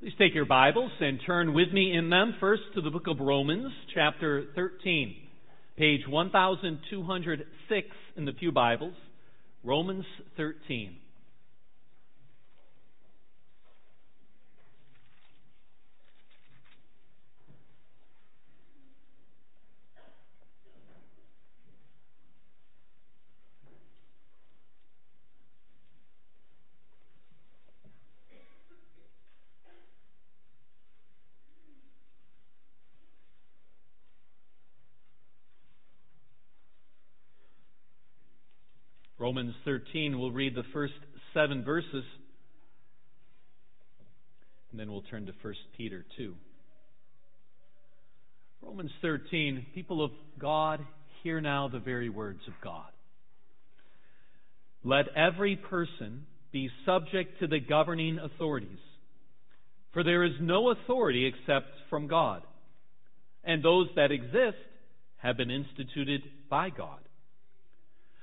Please take your Bibles and turn with me in them first to the book of Romans, chapter 13, page 1206 in the Pew Bibles. Romans 13. Romans 13, we'll read the first seven verses, and then we'll turn to 1 Peter 2. Romans 13, people of God, hear now the very words of God. Let every person be subject to the governing authorities, for there is no authority except from God, and those that exist have been instituted by God.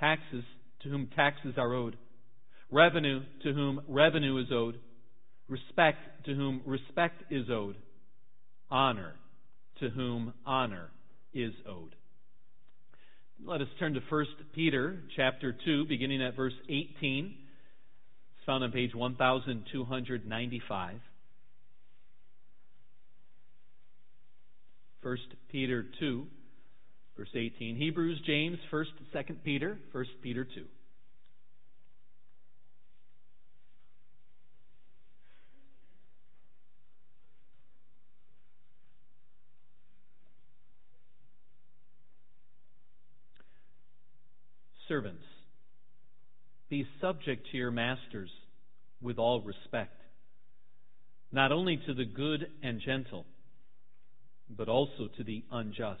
taxes to whom taxes are owed, revenue to whom revenue is owed, respect to whom respect is owed, honor to whom honor is owed. Let us turn to 1 Peter chapter 2, beginning at verse 18. It's found on page 1295. 1 Peter 2, Verse 18. Hebrews, James, 1st, 2nd Peter, 1 Peter 2. Servants, be subject to your masters with all respect, not only to the good and gentle, but also to the unjust.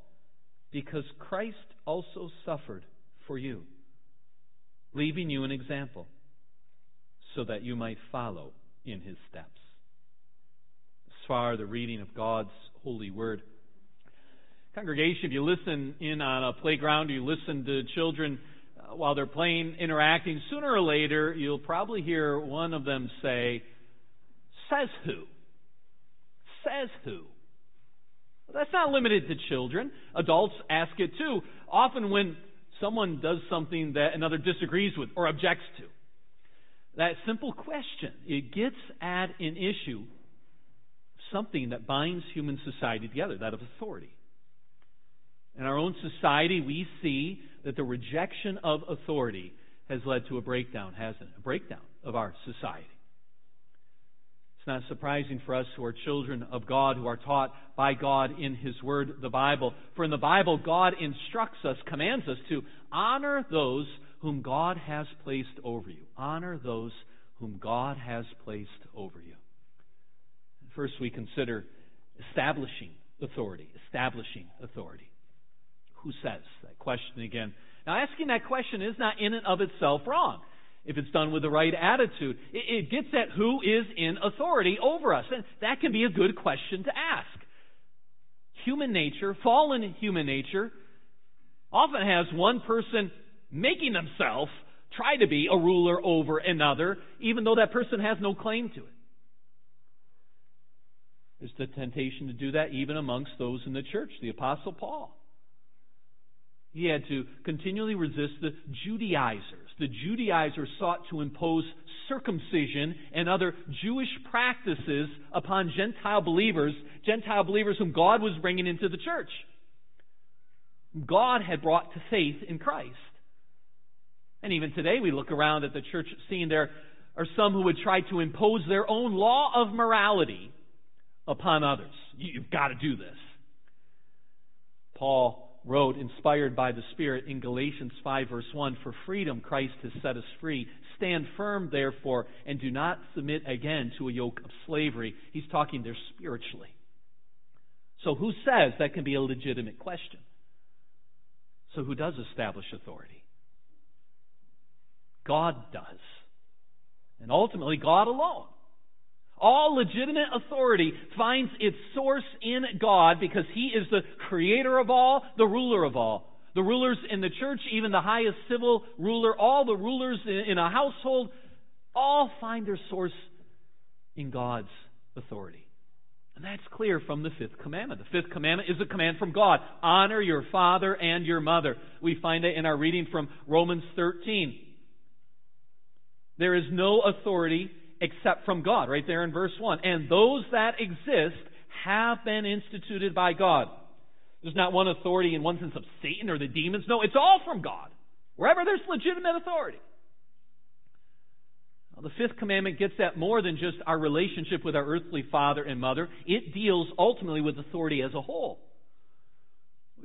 because Christ also suffered for you, leaving you an example so that you might follow in his steps. As far as the reading of God's holy word. Congregation, if you listen in on a playground, you listen to children uh, while they're playing, interacting, sooner or later you'll probably hear one of them say, Says who? Says who? That's not limited to children. Adults ask it too. Often when someone does something that another disagrees with or objects to. That simple question, it gets at an issue, something that binds human society together, that of authority. In our own society, we see that the rejection of authority has led to a breakdown, hasn't it? A breakdown of our society. It's not surprising for us who are children of God, who are taught by God in His Word, the Bible. For in the Bible, God instructs us, commands us to honor those whom God has placed over you. Honor those whom God has placed over you. First, we consider establishing authority. Establishing authority. Who says that question again? Now, asking that question is not in and of itself wrong. If it's done with the right attitude. It, gets at who is in authority over us. And that can be a good question to ask. Human nature, fallen human nature, often has one person making themselves try to be a ruler over another, even though that person has no claim to it. There's the temptation to do that even amongst those in the church. The Apostle Paul. He had to continually resist the Judaizers. The Judaizers sought to impose circumcision and other Jewish practices upon Gentile believers, Gentile believers whom God was bringing into the church. God had brought to faith in Christ. And even today, we look around at the church scene, there are some who would try to impose their own law of morality upon others. You've got to do this. Paul wrote, inspired by the Spirit, in Galatians 5, verse 1 For freedom Christ has set us free. Stand firm, therefore, and do not submit again to a yoke of slavery. He's talking there spiritually. So, who says that can be a legitimate question? So, who does establish authority? God does. And ultimately, God alone. All legitimate authority finds its source in God because He is the creator of all, the ruler of all. The rulers in the church, even the highest civil ruler, all the rulers in a household, all find their source in God's authority. And that's clear from the fifth commandment. The fifth commandment is a command from God honor your father and your mother. We find it in our reading from Romans 13. There is no authority except from God, right there in verse 1. And those that exist have been instituted by God. There's not one authority in one sense of Satan or the demons. No, it's all from God. Wherever there's legitimate authority. Well, the fifth commandment gets at more than just our relationship with our earthly father and mother. It deals ultimately with authority as a whole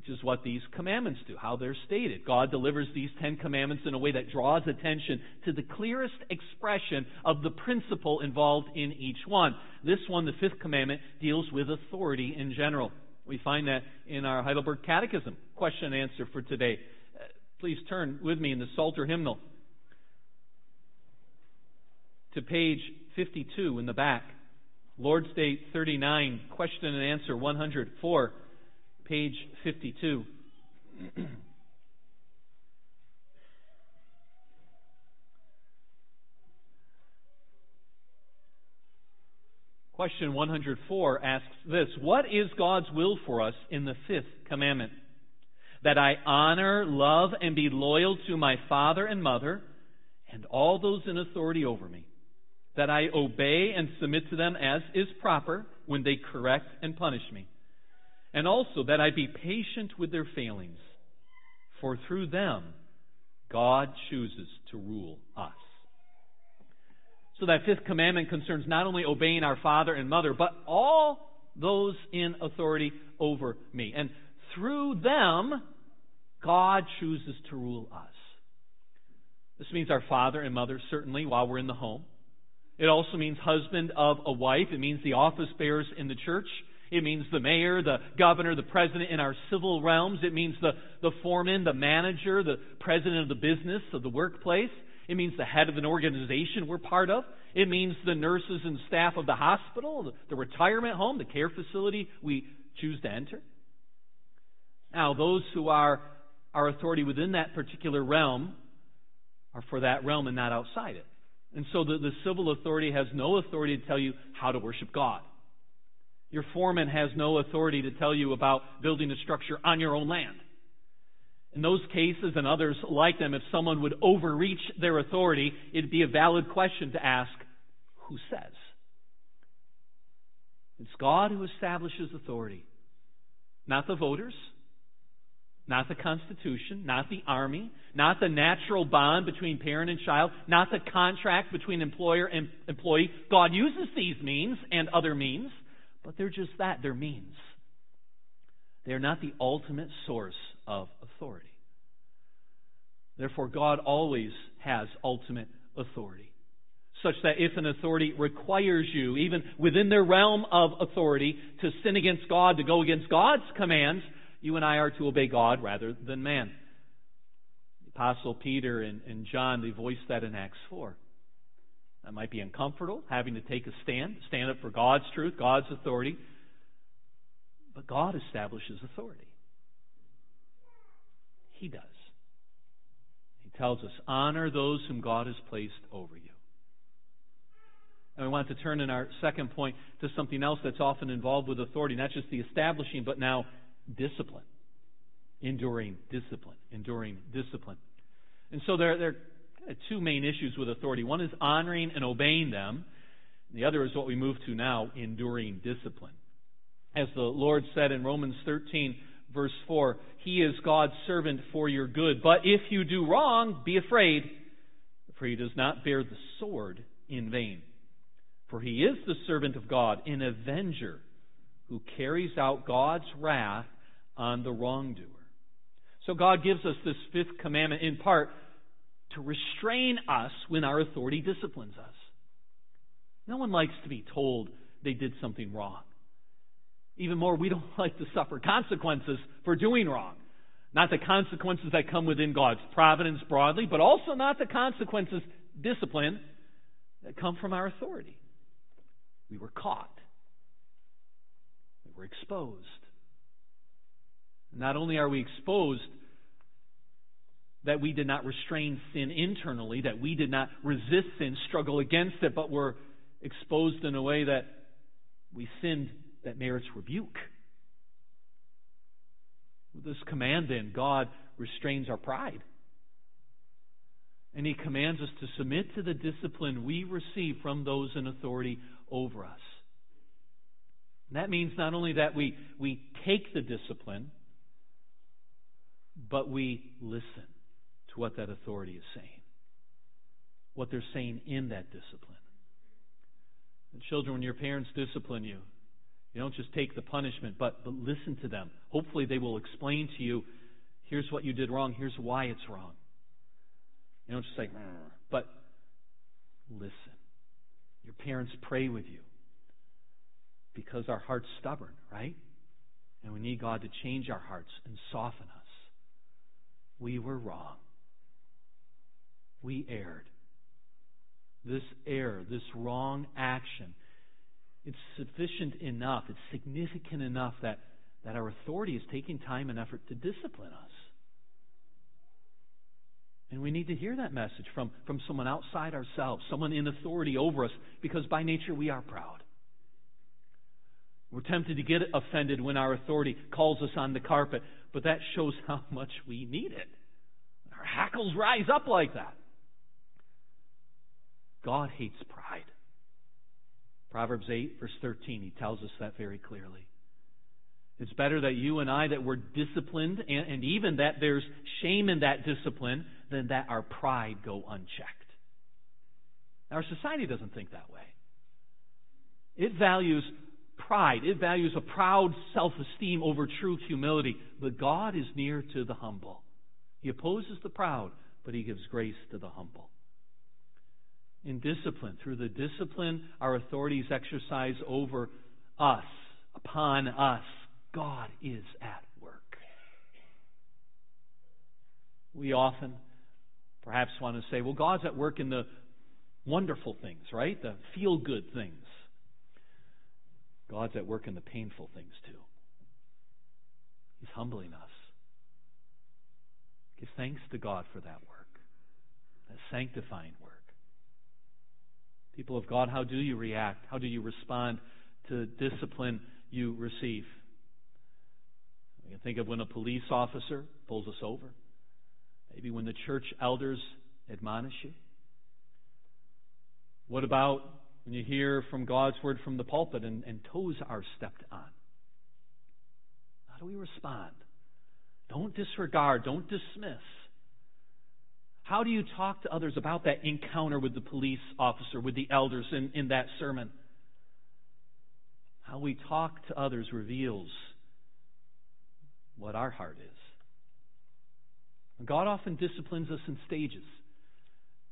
which is what these commandments do, how they're stated. God delivers these Ten Commandments in a way that draws attention to the clearest expression of the principle involved in each one. This one, the fifth commandment, deals with authority in general. We find that in our Heidelberg Catechism. Question and answer for today. Uh, please turn with me in the Psalter hymnal to page 52 in the back. Lord's Day 39, question and answer 104 page 52. Question 104 asks this What is God's will for us in the fifth commandment? That I honor, love, and be loyal to my father and mother and all those in authority over me. That I obey and submit to them as is proper when they correct and punish me and also that I be patient with their failings, for through them God chooses to rule us. So that fifth commandment concerns not only obeying our father and mother, but all those in authority over me. And through them, God chooses to rule us. This means our father and mother, certainly, while we're in the home. It also means husband of a wife. It means the office bearers in the church. It means the mayor, the governor, the president in our civil realms. It means the, the foreman, the manager, the president of the business, of the workplace. It means the head of an organization we're part of. It means the nurses and staff of the hospital, the, the retirement home, the care facility we choose to enter. Now, those who are our authority within that particular realm are for that realm and not outside it. And so the, the civil authority has no authority to tell you how to worship God. Your foreman has no authority to tell you about building a structure on your own land. In those cases and others like them, if someone would overreach their authority, it'd be a valid question to ask who says? It's God who establishes authority, not the voters, not the Constitution, not the Army, not the natural bond between parent and child, not the contract between employer and employee. God uses these means and other means. But they're just that, they're means. They're not the ultimate source of authority. Therefore, God always has ultimate authority. Such that if an authority requires you, even within their realm of authority, to sin against God, to go against God's commands, you and I are to obey God rather than man. Apostle Peter and, and John, they voiced that in Acts 4. That might be uncomfortable, having to take a stand, stand up for God's truth, God's authority. But God establishes authority. He does. He tells us, honor those whom God has placed over you. And we want to turn in our second point to something else that's often involved with authority, not just the establishing, but now discipline. Enduring discipline. Enduring discipline. And so there, there are Uh, two main issues with authority. One is honoring and obeying them. The other is what we move to now, enduring discipline. As the Lord said in Romans 13, verse 4, He is God's servant for your good. But if you do wrong, be afraid, for He does not bear the sword in vain. For He is the servant of God, an avenger who carries out God's wrath on the wrongdoer. So God gives us this fifth commandment in part to restrain us when our authority disciplines us. No one likes to be told they did something wrong. Even more, we don't like to suffer consequences for doing wrong. Not the consequences that come within God's providence broadly, but also not the consequences, discipline, that come from our authority. We were caught. We were exposed. Not only are we exposed that we did not restrain sin internally, that we did not resist sin, struggle against it, but were exposed in a way that we sinned that merits rebuke. With this command, then, God restrains our pride. And He commands us to submit to the discipline we receive from those in authority over us. And that means not only that we, we take the discipline, but we listen to what that authority is saying, what they're saying in that discipline. And children, when your parents discipline you, you don't just take the punishment, but, but listen to them. Hopefully, they will explain to you here's what you did wrong, here's why it's wrong. You don't just say, but listen. Your parents pray with you because our heart's stubborn, right? And we need God to change our hearts and soften us. We were wrong. We erred. This error, this wrong action, it's sufficient enough, it's significant enough that, that our authority is taking time and effort to discipline us. And we need to hear that message from, from someone outside ourselves, someone in authority over us, because by nature we are proud. We're tempted to get offended when our authority calls us on the carpet, but that shows how much we need it. Our hackles rise up like that. God hates pride. Proverbs 8, verse 13, he tells us that very clearly. It's better that you and I, that we're disciplined, and, and even that there's shame in that discipline, than that our pride go unchecked. Our society doesn't think that way. It values pride. It values a proud self esteem over true humility. But God is near to the humble. He opposes the proud, but He gives grace to the humble. In discipline, through the discipline our authorities exercise over us, upon us, God is at work. We often perhaps want to say, well, God's at work in the wonderful things, right? The feel good things. God's at work in the painful things too. He's humbling us. Give thanks to God for that work, that sanctifying work. People of God, how do you react? How do you respond to discipline you receive? You can think of when a police officer pulls us over, maybe when the church elders admonish you. What about when you hear from God's word from the pulpit and, and toes are stepped on? How do we respond? Don't disregard, don't dismiss. How do you talk to others about that encounter with the police officer, with the elders in, in that sermon? How we talk to others reveals what our heart is. God often disciplines us in stages.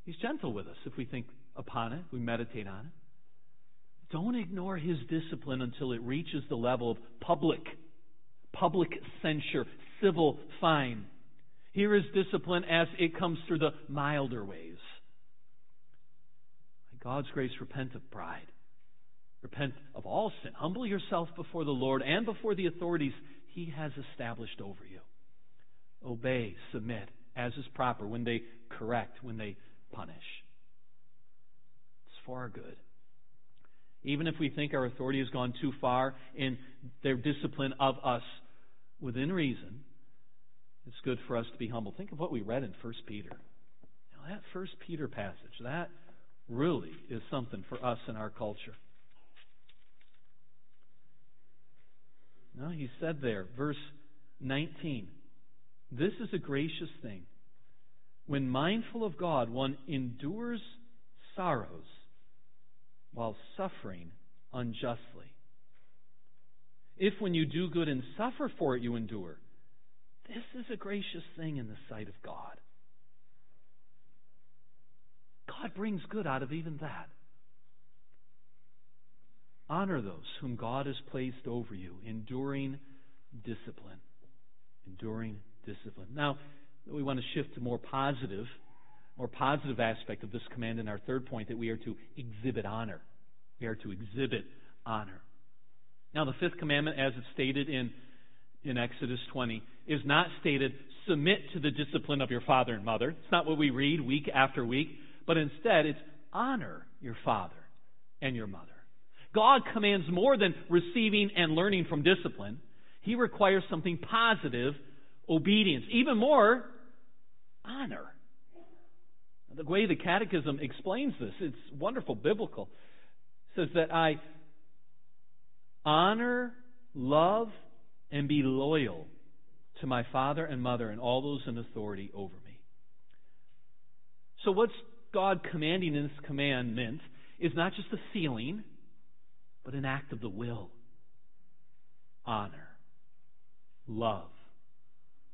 He's gentle with us if we think upon it, we meditate on it. Don't ignore his discipline until it reaches the level of public, public censure, civil fine. Here is discipline as it comes through the milder ways. By God's grace, repent of pride. Repent of all sin. Humble yourself before the Lord and before the authorities He has established over you. Obey, submit, as is proper, when they correct, when they punish. It's for our good. Even if we think our authority has gone too far in their discipline of us within reason, it's good for us to be humble. Think of what we read in 1 Peter. Now, that 1 Peter passage, that really is something for us in our culture. No, he said there, verse 19, this is a gracious thing. When mindful of God, one endures sorrows while suffering unjustly. If when you do good and suffer for it you endure, this is a gracious thing in the sight of God. God brings good out of even that. Honor those whom God has placed over you, enduring discipline. Enduring discipline. Now, we want to shift to more positive, more positive aspect of this command in our third point that we are to exhibit honor. We are to exhibit honor. Now, the fifth commandment, as it's stated in, in Exodus 20, is not stated, submit to the discipline of your father and mother. It's not what we read week after week, but instead it's honor your father and your mother. God commands more than receiving and learning from discipline. He requires something positive, obedience. Even more, honor. The way the Catechism explains this, it's wonderful, biblical. It says that I honor, love, and be loyal to my father and mother and all those in authority over me. So, what's God commanding in this commandment is not just a feeling, but an act of the will. Honor, love,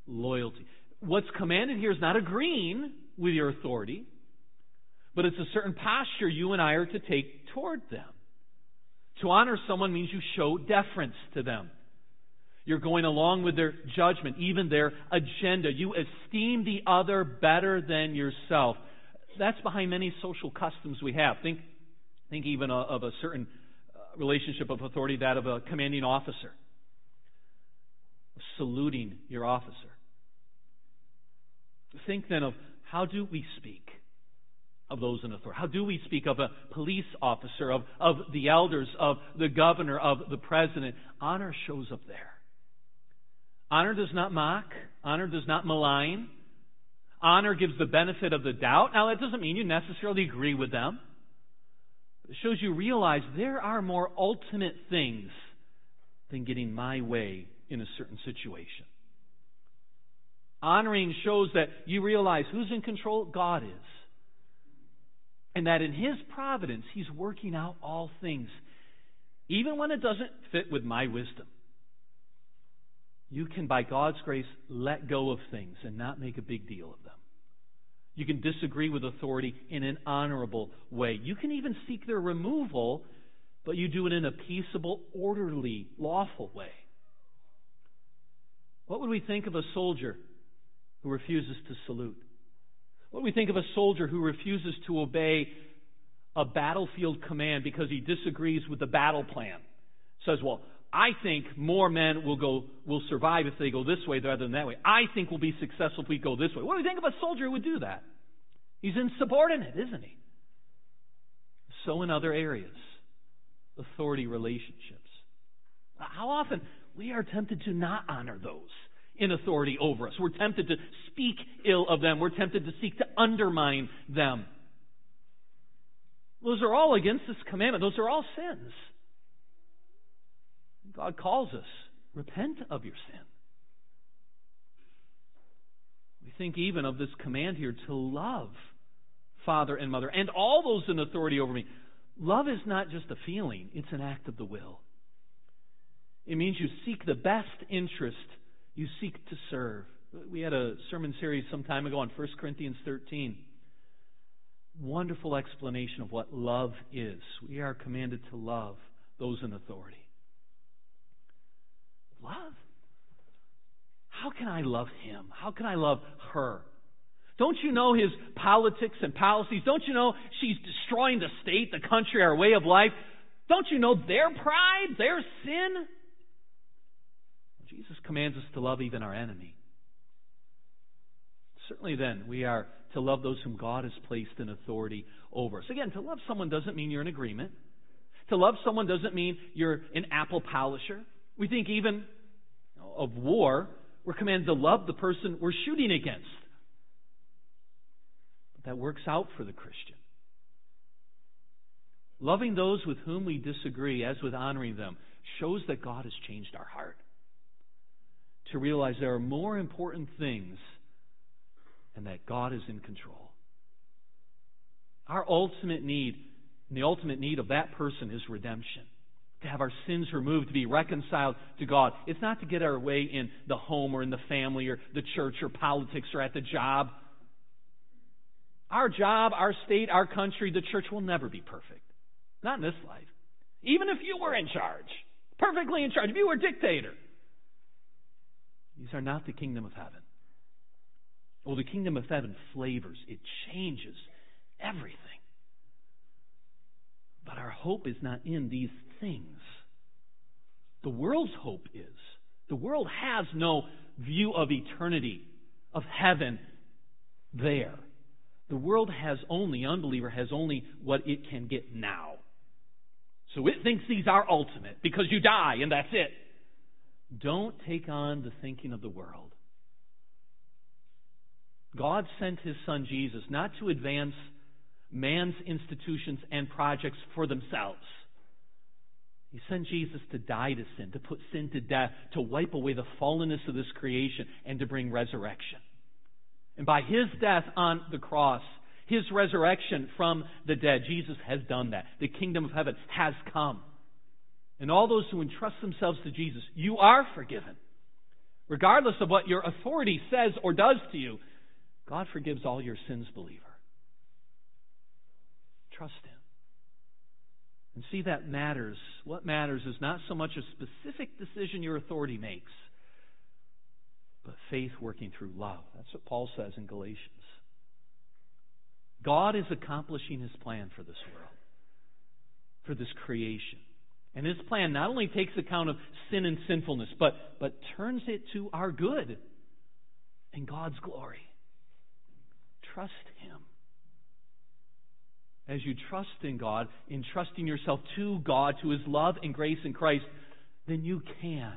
loyalty. What's commanded here is not agreeing with your authority, but it's a certain posture you and I are to take toward them. To honor someone means you show deference to them. You're going along with their judgment, even their agenda. You esteem the other better than yourself. That's behind many social customs we have. Think, think even of a certain uh, relationship of authority, that of a commanding officer, saluting your officer. Think then of how do we speak of those in authority? How do we speak of a police officer, of, of the elders, of the governor, of the president? Honor shows up there. Honor does not mock. Honor does not malign. Honor gives the benefit of the doubt. Now, that doesn't mean you necessarily agree with them. It shows you realize there are more ultimate things than getting my way in a certain situation. Honoring shows that you realize who's in control? God is. And that in His providence, He's working out all things, even when it doesn't fit with my wisdom you can, by God's grace, let go of things and not make a big deal of them. You can disagree with authority in an honorable way. You can even seek their removal, but you do it in a peaceable, orderly, lawful way. What would we think of a soldier who refuses to salute? What would we think of a soldier who refuses to obey a battlefield command because he disagrees with the battle plan? Says, well, I think more men will go will survive if they go this way rather than that way. I think we'll be successful if we go this way. What do you think of a soldier who would do that? He's insubordinate, isn't he? So in other areas, authority relationships. How often we are tempted to not honor those in authority over us. We're tempted to speak ill of them. We're tempted to seek to undermine them. Those are all against this commandment. Those are all sins. God calls us repent of your sin. We think even of this command here to love father and mother and all those in authority over me. Love is not just a feeling, it's an act of the will. It means you seek the best interest, you seek to serve. We had a sermon series some time ago on 1 Corinthians 13. Wonderful explanation of what love is. We are commanded to love those in authority. Love. how can I love him? How can I love her? Don't you know his politics and policies? Don't you know she's destroying the state, the country, our way of life? Don't you know their pride, their sin? Jesus commands us to love even our enemy. Certainly, then, we are to love those whom God has placed in authority over us. Again, to love someone doesn't mean you're in agreement. To love someone doesn't mean you're an apple polisher. We think even of war, we're commanded to love the person we're shooting against. But that works out for the Christian. Loving those with whom we disagree, as with honoring them, shows that God has changed our heart. To realize there are more important things and that God is in control. Our ultimate need, and the ultimate need of that person is redemption. To have our sins removed, to be reconciled to God. It's not to get our way in the home or in the family or the church or politics or at the job. Our job, our state, our country, the church will never be perfect. Not in this life. Even if you were in charge, perfectly in charge, if you were dictator. These are not the kingdom of heaven. Well, the kingdom of heaven flavors, it changes everything. But our hope is not in these things. The world's hope is. The world has no view of eternity, of heaven there. The world has only, unbeliever has only what it can get now. So it thinks these are ultimate because you die and that's it. Don't take on the thinking of the world. God sent his son Jesus not to advance man's institutions and projects for themselves. He sent Jesus to die to sin, to put sin to death, to wipe away the fallenness of this creation, and to bring resurrection. And by his death on the cross, his resurrection from the dead, Jesus has done that. The kingdom of heaven has come. And all those who entrust themselves to Jesus, you are forgiven. Regardless of what your authority says or does to you, God forgives all your sins, believer. Trust Him. And see, that matters. What matters is not so much a specific decision your authority makes, but faith working through love. That's what Paul says in Galatians. God is accomplishing His plan for this world, for this creation. And His plan not only takes account of sin and sinfulness, but, but turns it to our good and God's glory. Trust Him. As you trust in God, in trusting yourself to God, to His love and grace in Christ, then you can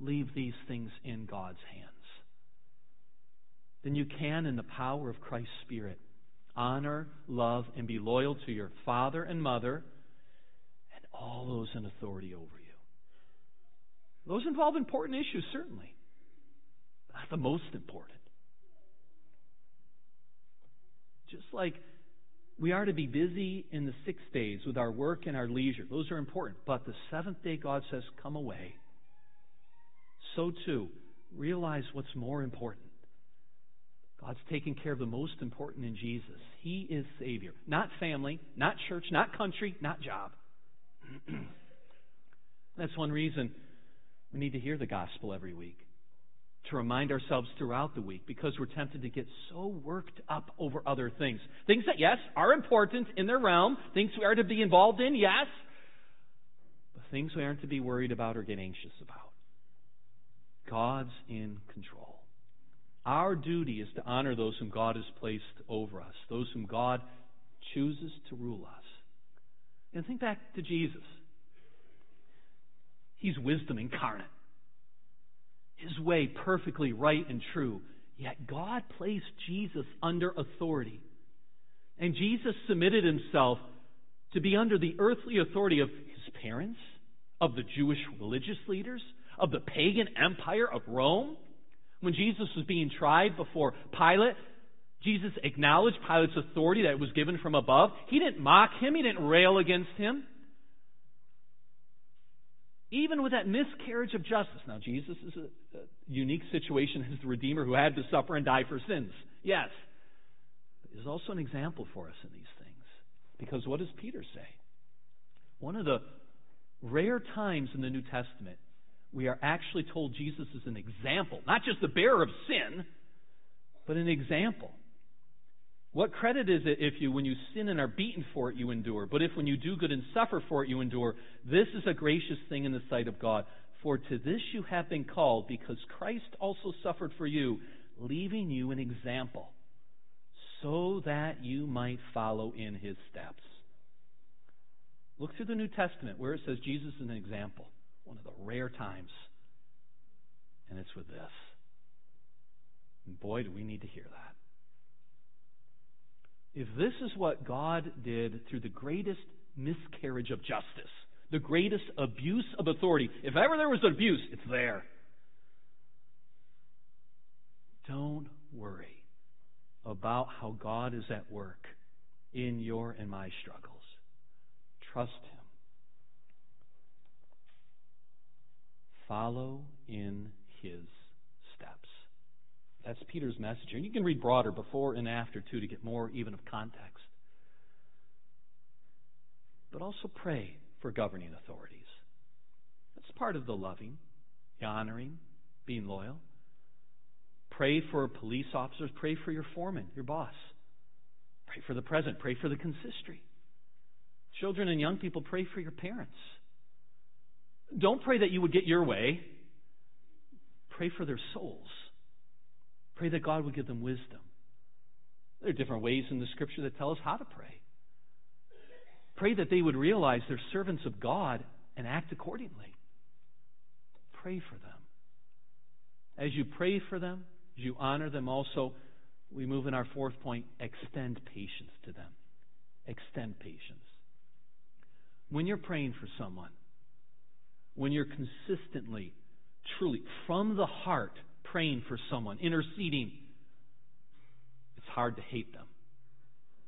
leave these things in God's hands. Then you can, in the power of Christ's Spirit, honor, love, and be loyal to your father and mother and all those in authority over you. Those involve important issues, certainly, but not the most important. Just like we are to be busy in the six days with our work and our leisure. Those are important. But the seventh day, God says, come away. So too, realize what's more important. God's taking care of the most important in Jesus. He is Savior. Not family, not church, not country, not job. That's one reason we need to hear the gospel every week to remind ourselves throughout the week because we're tempted to get so worked up over other things. Things that, yes, are important in their realm, things we are to be involved in, yes, but things we aren't to be worried about or get anxious about. God's in control. Our duty is to honor those whom God has placed over us, those whom God chooses to rule us. And think back to Jesus. He's wisdom incarnate his way perfectly right and true. Yet God placed Jesus under authority. And Jesus submitted himself to be under the earthly authority of his parents, of the Jewish religious leaders, of the pagan empire of Rome. When Jesus was being tried before Pilate, Jesus acknowledged Pilate's authority that was given from above. He didn't mock him, he didn't rail against him even with that miscarriage of justice. Now, Jesus is a, a unique situation as the Redeemer who had to suffer and die for sins. Yes. But is also an example for us in these things. Because what does Peter say? One of the rare times in the New Testament we are actually told Jesus is an example, not just the bearer of sin, but an example. What credit is it if you, when you sin and are beaten for it, you endure? But if when you do good and suffer for it, you endure, this is a gracious thing in the sight of God. For to this you have been called, because Christ also suffered for you, leaving you an example, so that you might follow in his steps. Look through the New Testament where it says Jesus is an example, one of the rare times. And it's with this. And boy, do we need to hear that. If this is what God did through the greatest miscarriage of justice, the greatest abuse of authority, if ever there was an abuse, it's there. Don't worry about how God is at work in your and my struggles. Trust Him. Follow in His. That's Peter's message. And you can read broader before and after, too, to get more even of context. But also pray for governing authorities. That's part of the loving, the honoring, being loyal. Pray for police officers. Pray for your foreman, your boss. Pray for the president. Pray for the consistory. Children and young people, pray for your parents. Don't pray that you would get your way. Pray for their souls. Pray that God would give them wisdom. There are different ways in the scripture that tell us how to pray. Pray that they would realize they're servants of God and act accordingly. Pray for them. As you pray for them, as you honor them, also, we move in our fourth point extend patience to them. Extend patience. When you're praying for someone, when you're consistently, truly, from the heart, praying for someone, interceding, it's hard to hate them.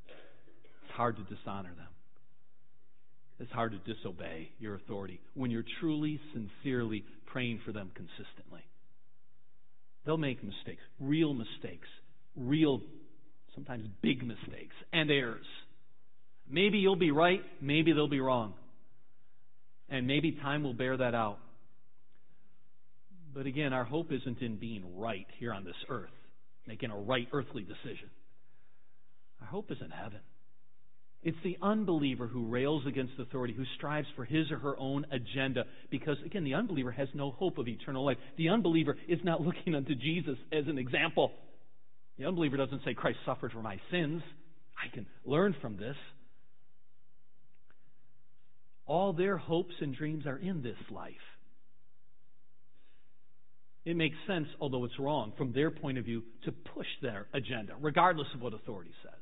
It's hard to dishonor them. It's hard to disobey your authority when you're truly, sincerely praying for them consistently. They'll make mistakes, real mistakes, real, sometimes big mistakes, and errors. Maybe you'll be right, maybe they'll be wrong. And maybe time will bear that out. But again, our hope isn't in being right here on this earth, making a right earthly decision. Our hope is in heaven. It's the unbeliever who rails against authority, who strives for his or her own agenda, because, again, the unbeliever has no hope of eternal life. The unbeliever is not looking unto Jesus as an example. The unbeliever doesn't say, Christ suffered for my sins. I can learn from this. All their hopes and dreams are in this life. It makes sense, although it's wrong, from their point of view, to push their agenda, regardless of what authority says.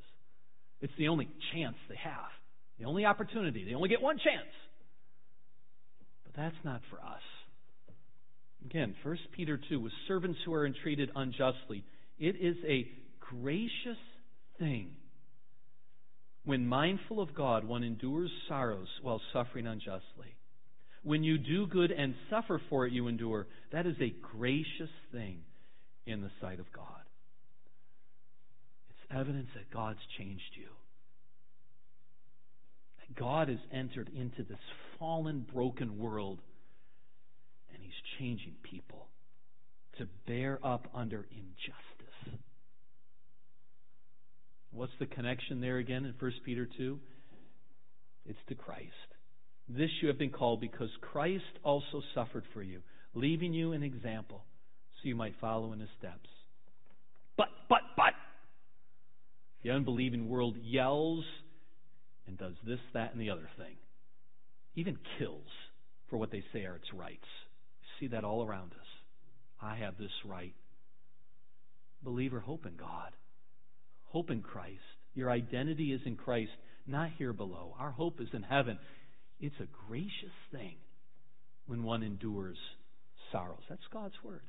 It's the only chance they have, the only opportunity. They only get one chance. But that's not for us. Again, 1 Peter 2, with servants who are entreated unjustly, it is a gracious thing. When mindful of God, one endures sorrows while suffering unjustly. When you do good and suffer for it, you endure. That is a gracious thing in the sight of God. It's evidence that God's changed you. That God has entered into this fallen, broken world, and He's changing people to bear up under injustice. What's the connection there again in 1 Peter 2? It's to Christ. This you have been called because Christ also suffered for you, leaving you an example so you might follow in his steps. But, but, but, the unbelieving world yells and does this, that, and the other thing. Even kills for what they say are its rights. You see that all around us. I have this right. Believer, hope in God. Hope in Christ. Your identity is in Christ, not here below. Our hope is in heaven. It's a gracious thing when one endures sorrows. That's God's word.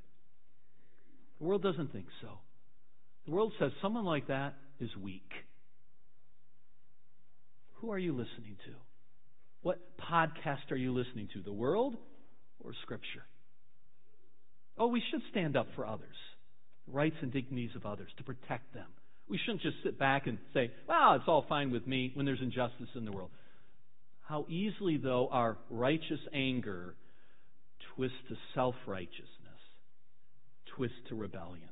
The world doesn't think so. The world says someone like that is weak. Who are you listening to? What podcast are you listening to? The world or Scripture? Oh, we should stand up for others, the rights and dignities of others, to protect them. We shouldn't just sit back and say, well, it's all fine with me when there's injustice in the world. How easily, though, our righteous anger twists to self righteousness, twists to rebellion.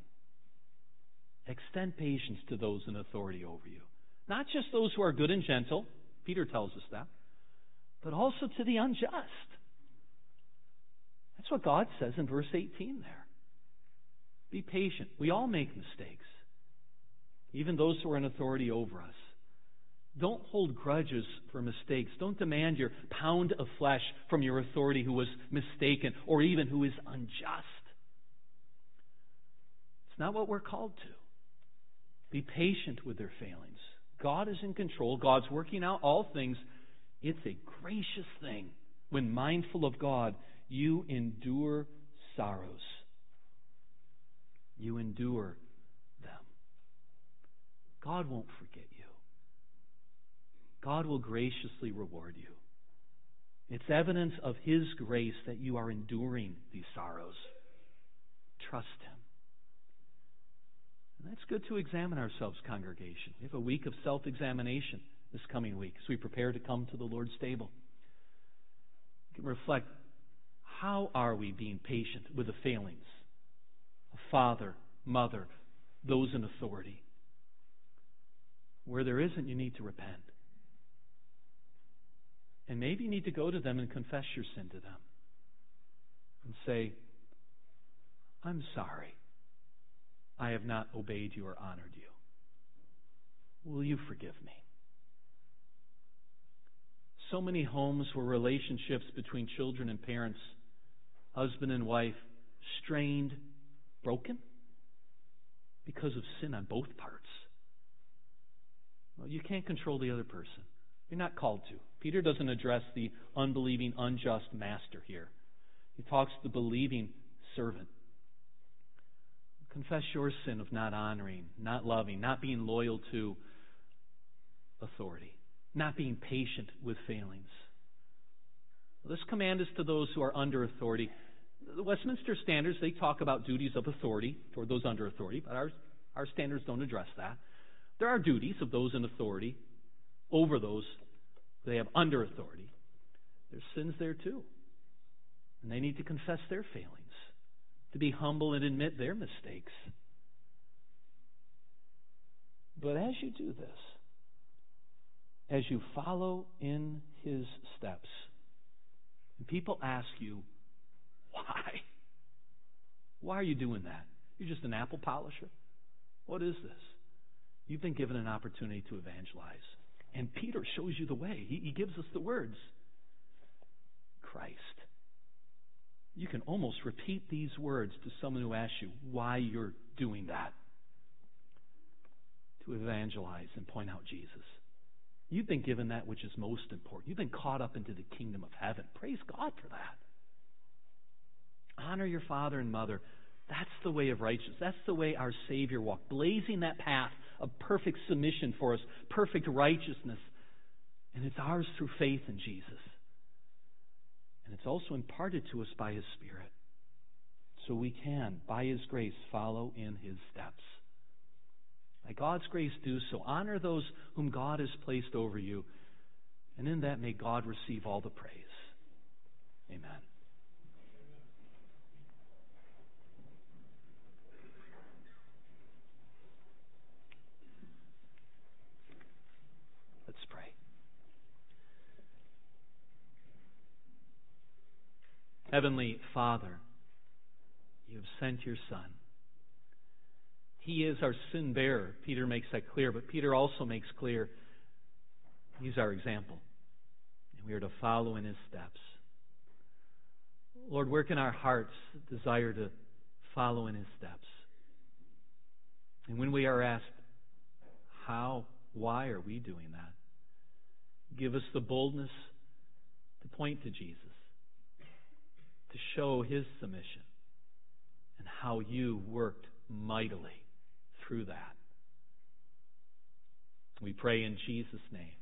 Extend patience to those in authority over you. Not just those who are good and gentle, Peter tells us that, but also to the unjust. That's what God says in verse 18 there. Be patient. We all make mistakes, even those who are in authority over us. Don't hold grudges for mistakes. Don't demand your pound of flesh from your authority who was mistaken or even who is unjust. It's not what we're called to. Be patient with their failings. God is in control. God's working out all things. It's a gracious thing when mindful of God, you endure sorrows. You endure them. God won't forget. God will graciously reward you. It's evidence of His grace that you are enduring these sorrows. Trust Him. And that's good to examine ourselves, congregation. We have a week of self examination this coming week as we prepare to come to the Lord's table. We can reflect how are we being patient with the failings of father, mother, those in authority? Where there isn't, you need to repent. And maybe you need to go to them and confess your sin to them and say, I'm sorry. I have not obeyed you or honored you. Will you forgive me? So many homes where relationships between children and parents, husband and wife, strained, broken because of sin on both parts. Well, you can't control the other person. You're not called to. Peter doesn't address the unbelieving, unjust master here. He talks to the believing servant. Confess your sin of not honoring, not loving, not being loyal to authority, not being patient with failings. This command is to those who are under authority. The Westminster Standards, they talk about duties of authority toward those under authority, but our, our standards don't address that. There are duties of those in authority over those they have under authority. There's sins there too. And they need to confess their failings, to be humble and admit their mistakes. But as you do this, as you follow in his steps, and people ask you, why? Why are you doing that? You're just an apple polisher? What is this? You've been given an opportunity to evangelize. And Peter shows you the way. He, he gives us the words Christ. You can almost repeat these words to someone who asks you why you're doing that. To evangelize and point out Jesus. You've been given that which is most important. You've been caught up into the kingdom of heaven. Praise God for that. Honor your father and mother. That's the way of righteousness. That's the way our Savior walked, blazing that path of perfect submission for us, perfect righteousness. And it's ours through faith in Jesus. And it's also imparted to us by His Spirit. So we can, by His grace, follow in His steps. By God's grace, do so. Honor those whom God has placed over you. And in that, may God receive all the praise. Amen. Heavenly Father, you have sent your Son. He is our sin bearer. Peter makes that clear, but Peter also makes clear he's our example. And we are to follow in his steps. Lord, work in our hearts desire to follow in his steps. And when we are asked, how, why are we doing that? Give us the boldness to point to Jesus to show his submission and how you worked mightily through that. We pray in Jesus' name.